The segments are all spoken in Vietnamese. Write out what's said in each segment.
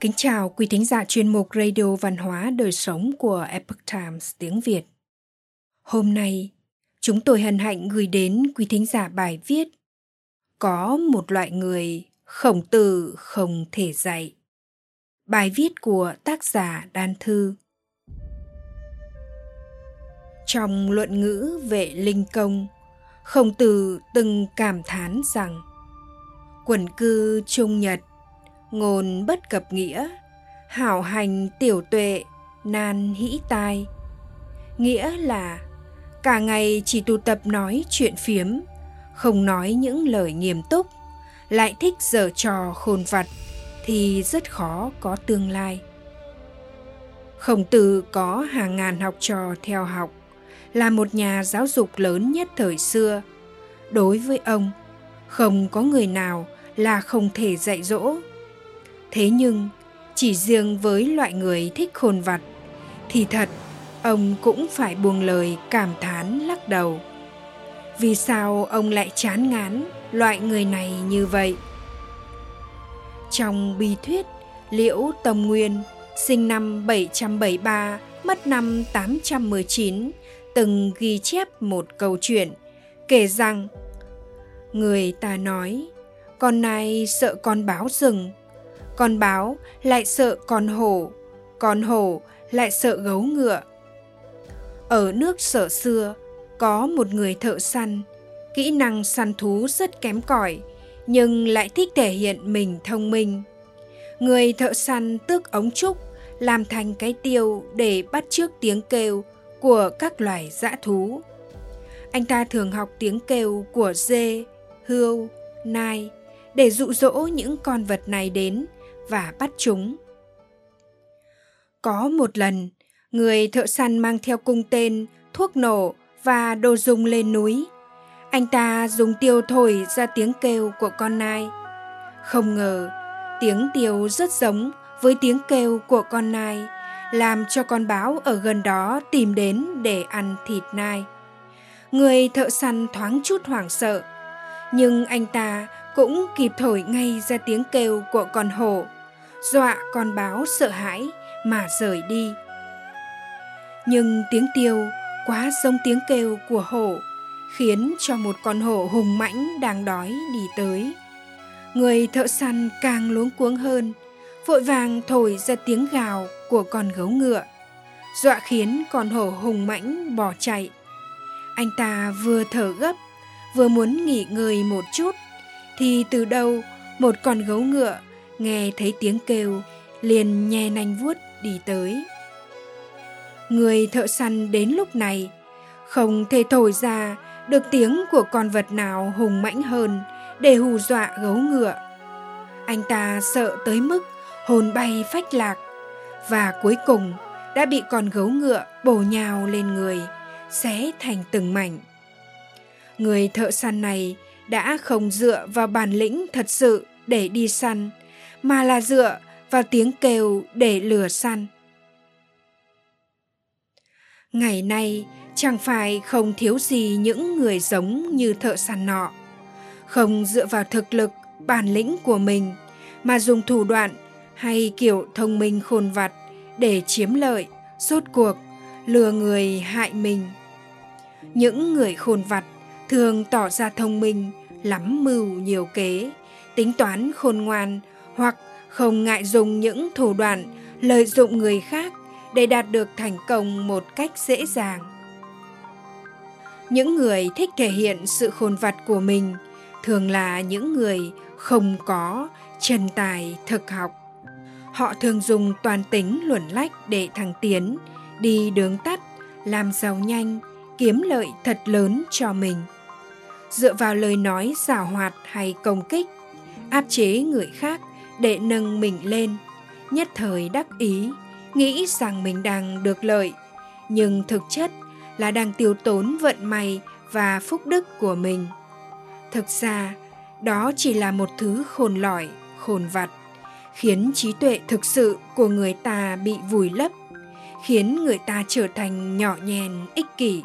Kính chào quý thính giả chuyên mục Radio Văn hóa Đời Sống của Epoch Times tiếng Việt. Hôm nay, chúng tôi hân hạnh gửi đến quý thính giả bài viết Có một loại người khổng tử không thể dạy. Bài viết của tác giả Đan Thư Trong luận ngữ vệ linh công, khổng tử từng cảm thán rằng quần cư Trung Nhật ngôn bất cập nghĩa, hảo hành tiểu tuệ, nan hĩ tai. Nghĩa là, cả ngày chỉ tụ tập nói chuyện phiếm, không nói những lời nghiêm túc, lại thích giở trò khôn vặt thì rất khó có tương lai. Khổng tử có hàng ngàn học trò theo học, là một nhà giáo dục lớn nhất thời xưa. Đối với ông, không có người nào là không thể dạy dỗ thế nhưng chỉ riêng với loại người thích khôn vặt thì thật ông cũng phải buông lời cảm thán lắc đầu. Vì sao ông lại chán ngán loại người này như vậy? Trong bi thuyết Liễu Tông Nguyên sinh năm 773, mất năm 819, từng ghi chép một câu chuyện kể rằng người ta nói con nai sợ con báo rừng con báo, lại sợ con hổ. Con hổ, lại sợ gấu ngựa. Ở nước sở xưa, có một người thợ săn. Kỹ năng săn thú rất kém cỏi, nhưng lại thích thể hiện mình thông minh. Người thợ săn tước ống trúc, làm thành cái tiêu để bắt chước tiếng kêu của các loài dã thú. Anh ta thường học tiếng kêu của dê, hươu, nai để dụ dỗ những con vật này đến và bắt chúng. Có một lần, người thợ săn mang theo cung tên, thuốc nổ và đồ dùng lên núi. Anh ta dùng tiêu thổi ra tiếng kêu của con nai. Không ngờ, tiếng tiêu rất giống với tiếng kêu của con nai, làm cho con báo ở gần đó tìm đến để ăn thịt nai. Người thợ săn thoáng chút hoảng sợ, nhưng anh ta cũng kịp thổi ngay ra tiếng kêu của con hổ dọa con báo sợ hãi mà rời đi. Nhưng tiếng tiêu quá giống tiếng kêu của hổ, khiến cho một con hổ hùng mãnh đang đói đi tới. Người thợ săn càng luống cuống hơn, vội vàng thổi ra tiếng gào của con gấu ngựa. Dọa khiến con hổ hùng mãnh bỏ chạy. Anh ta vừa thở gấp, vừa muốn nghỉ ngơi một chút, thì từ đâu một con gấu ngựa nghe thấy tiếng kêu, liền nhe nanh vuốt đi tới. Người thợ săn đến lúc này, không thể thổi ra được tiếng của con vật nào hùng mãnh hơn để hù dọa gấu ngựa. Anh ta sợ tới mức hồn bay phách lạc và cuối cùng đã bị con gấu ngựa bổ nhào lên người, xé thành từng mảnh. Người thợ săn này đã không dựa vào bản lĩnh thật sự để đi săn mà là dựa vào tiếng kêu để lừa săn. Ngày nay, chẳng phải không thiếu gì những người giống như thợ săn nọ. Không dựa vào thực lực, bản lĩnh của mình, mà dùng thủ đoạn hay kiểu thông minh khôn vặt để chiếm lợi rốt cuộc, lừa người hại mình. Những người khôn vặt thường tỏ ra thông minh, lắm mưu nhiều kế, tính toán khôn ngoan hoặc không ngại dùng những thủ đoạn lợi dụng người khác để đạt được thành công một cách dễ dàng. Những người thích thể hiện sự khôn vặt của mình thường là những người không có chân tài thực học. Họ thường dùng toàn tính luẩn lách để thăng tiến, đi đường tắt, làm giàu nhanh, kiếm lợi thật lớn cho mình. Dựa vào lời nói xảo hoạt hay công kích, áp chế người khác để nâng mình lên. Nhất thời đắc ý, nghĩ rằng mình đang được lợi. Nhưng thực chất là đang tiêu tốn vận may và phúc đức của mình. Thực ra, đó chỉ là một thứ khôn lỏi, khôn vặt, khiến trí tuệ thực sự của người ta bị vùi lấp, khiến người ta trở thành nhỏ nhèn, ích kỷ.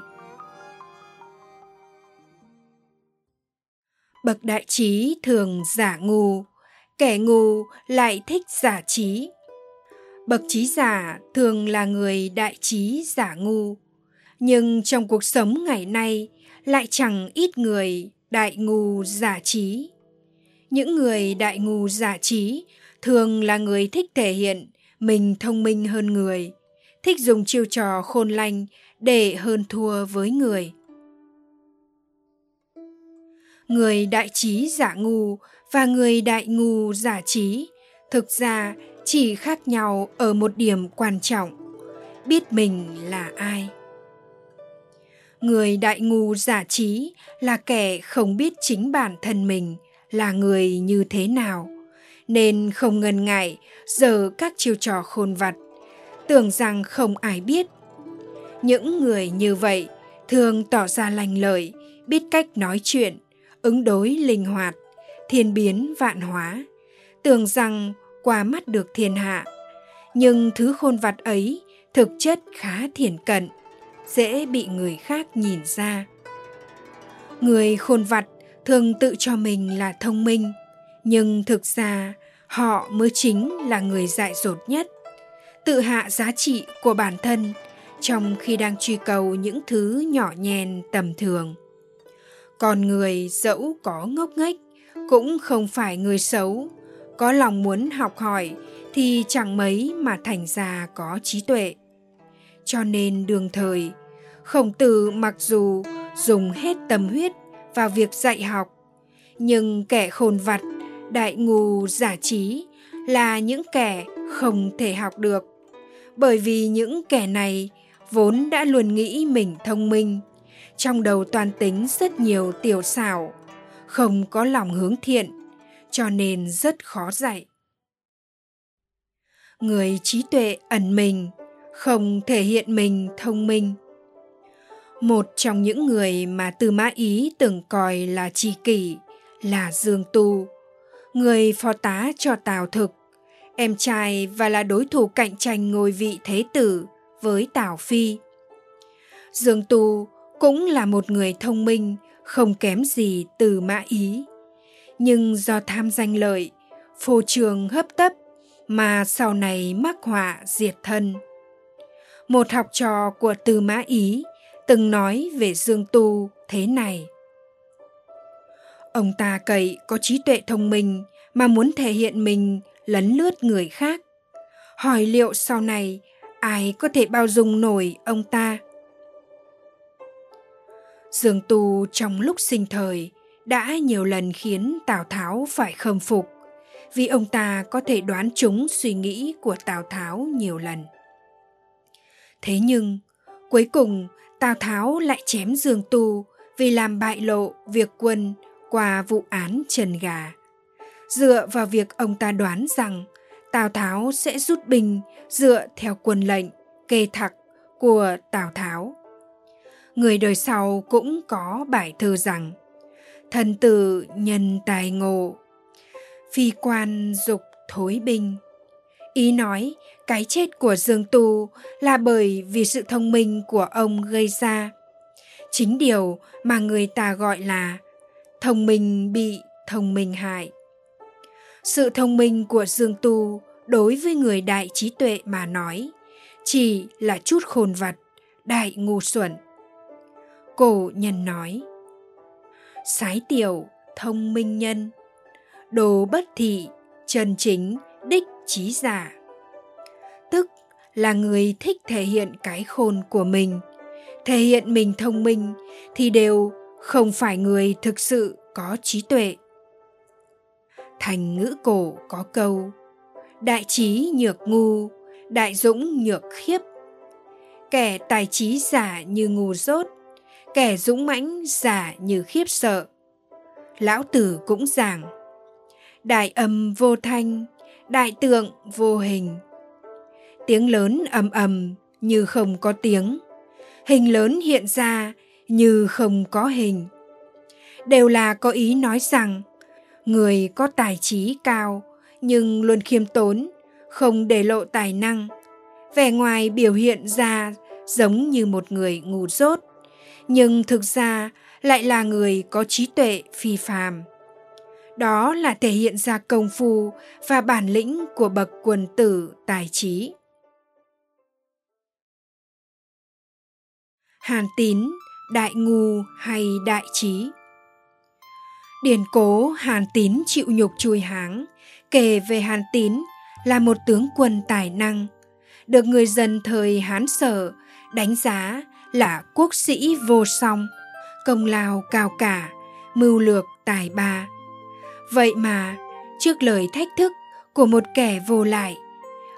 Bậc đại trí thường giả ngu kẻ ngu lại thích giả trí. Bậc trí giả thường là người đại trí giả ngu, nhưng trong cuộc sống ngày nay lại chẳng ít người đại ngu giả trí. Những người đại ngu giả trí thường là người thích thể hiện mình thông minh hơn người, thích dùng chiêu trò khôn lanh để hơn thua với người. Người đại trí giả ngu và người đại ngu giả trí, thực ra chỉ khác nhau ở một điểm quan trọng, biết mình là ai. Người đại ngu giả trí là kẻ không biết chính bản thân mình là người như thế nào, nên không ngần ngại giờ các chiêu trò khôn vặt, tưởng rằng không ai biết. Những người như vậy thường tỏ ra lành lợi, biết cách nói chuyện, ứng đối linh hoạt thiên biến vạn hóa. Tưởng rằng qua mắt được thiên hạ, nhưng thứ khôn vặt ấy thực chất khá thiển cận, dễ bị người khác nhìn ra. Người khôn vặt thường tự cho mình là thông minh, nhưng thực ra họ mới chính là người dại dột nhất. Tự hạ giá trị của bản thân trong khi đang truy cầu những thứ nhỏ nhèn tầm thường. Còn người dẫu có ngốc nghếch cũng không phải người xấu. Có lòng muốn học hỏi thì chẳng mấy mà thành ra có trí tuệ. Cho nên đường thời, khổng tử mặc dù dùng hết tâm huyết vào việc dạy học, nhưng kẻ khôn vặt, đại ngu giả trí là những kẻ không thể học được. Bởi vì những kẻ này vốn đã luôn nghĩ mình thông minh, trong đầu toàn tính rất nhiều tiểu xảo không có lòng hướng thiện, cho nên rất khó dạy. Người trí tuệ ẩn mình, không thể hiện mình thông minh. Một trong những người mà tư mã ý từng coi là tri kỷ là dương tu, người phó tá cho tào thực, em trai và là đối thủ cạnh tranh ngôi vị thế tử với tào phi. Dương tu cũng là một người thông minh không kém gì từ mã ý. Nhưng do tham danh lợi, phô trường hấp tấp mà sau này mắc họa diệt thân. Một học trò của từ mã ý từng nói về dương tu thế này. Ông ta cậy có trí tuệ thông minh mà muốn thể hiện mình lấn lướt người khác. Hỏi liệu sau này ai có thể bao dung nổi ông ta? Dương tu trong lúc sinh thời đã nhiều lần khiến tào tháo phải khâm phục, vì ông ta có thể đoán trúng suy nghĩ của tào tháo nhiều lần. Thế nhưng, cuối cùng, tào tháo lại chém dương tu vì làm bại lộ việc quân qua vụ án trần gà. Dựa vào việc ông ta đoán rằng tào tháo sẽ rút binh dựa theo quân lệnh kê thặc của tào tháo người đời sau cũng có bài thơ rằng, thần tử nhân tài ngộ, phi quan dục thối binh. Ý nói, cái chết của dương tu là bởi vì sự thông minh của ông gây ra. Chính điều mà người ta gọi là thông minh bị thông minh hại. Sự thông minh của dương tu đối với người đại trí tuệ mà nói chỉ là chút khôn vặt đại ngu xuẩn cổ nhân nói, sái tiểu, thông minh nhân, đồ bất thị, chân chính, đích trí giả. Tức là người thích thể hiện cái khôn của mình, thể hiện mình thông minh thì đều không phải người thực sự có trí tuệ. Thành ngữ cổ có câu, đại trí nhược ngu, đại dũng nhược khiếp. Kẻ tài trí giả như ngu dốt kẻ dũng mãnh giả như khiếp sợ. Lão tử cũng giảng, đại âm vô thanh, đại tượng vô hình. Tiếng lớn ầm ầm, như không có tiếng. Hình lớn hiện ra, như không có hình. Đều là có ý nói rằng, người có tài trí cao, nhưng luôn khiêm tốn, không để lộ tài năng. Vẻ ngoài biểu hiện ra giống như một người ngu dốt nhưng thực ra lại là người có trí tuệ phi phàm. Đó là thể hiện ra công phu và bản lĩnh của bậc quần tử tài trí. Hàn tín, đại ngu hay đại trí? Điển cố hàn tín chịu nhục chui háng, kể về hàn tín là một tướng quân tài năng, được người dân thời hán sở đánh giá là quốc sĩ vô song, công lao cao cả, mưu lược tài ba. Vậy mà, trước lời thách thức của một kẻ vô lại,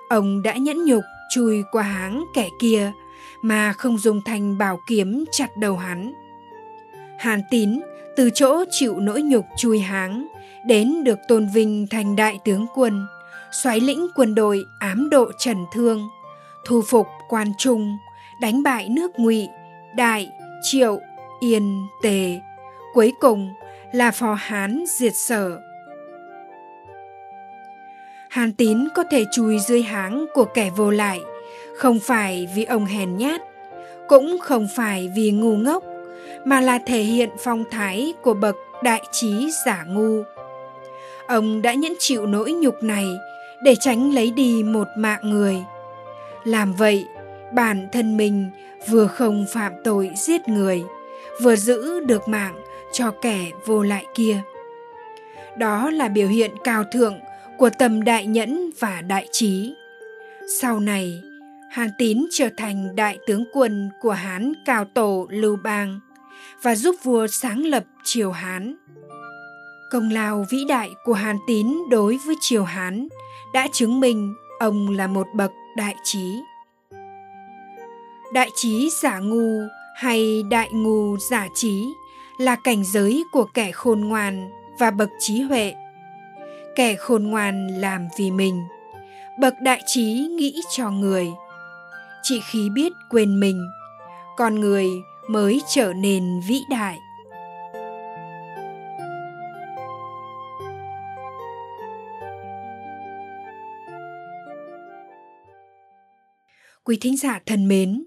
ông đã nhẫn nhục chui qua háng kẻ kia mà không dùng thành bảo kiếm chặt đầu hắn. Hàn Tín từ chỗ chịu nỗi nhục chui háng đến được tôn vinh thành đại tướng quân, xoáy lĩnh quân đội ám độ Trần Thương, thu phục quan trung, đánh bại nước Ngụy, Đại, Triệu, Yên, Tề, cuối cùng là phò Hán diệt sở. Hàn Tín có thể chui dưới háng của kẻ vô lại, không phải vì ông hèn nhát, cũng không phải vì ngu ngốc, mà là thể hiện phong thái của bậc đại trí giả ngu. Ông đã nhẫn chịu nỗi nhục này để tránh lấy đi một mạng người. Làm vậy, bản thân mình vừa không phạm tội giết người, vừa giữ được mạng cho kẻ vô lại kia. Đó là biểu hiện cao thượng của tầm đại nhẫn và đại trí. Sau này, Hàn Tín trở thành đại tướng quân của Hán Cao Tổ Lưu Bang và giúp vua sáng lập triều Hán. Công lao vĩ đại của Hàn Tín đối với triều Hán đã chứng minh ông là một bậc đại trí. Đại trí giả ngu hay đại ngu giả trí là cảnh giới của kẻ khôn ngoan và bậc trí huệ. Kẻ khôn ngoan làm vì mình, bậc đại trí nghĩ cho người. Chỉ khi biết quên mình, con người mới trở nên vĩ đại. Quý thính giả thân mến,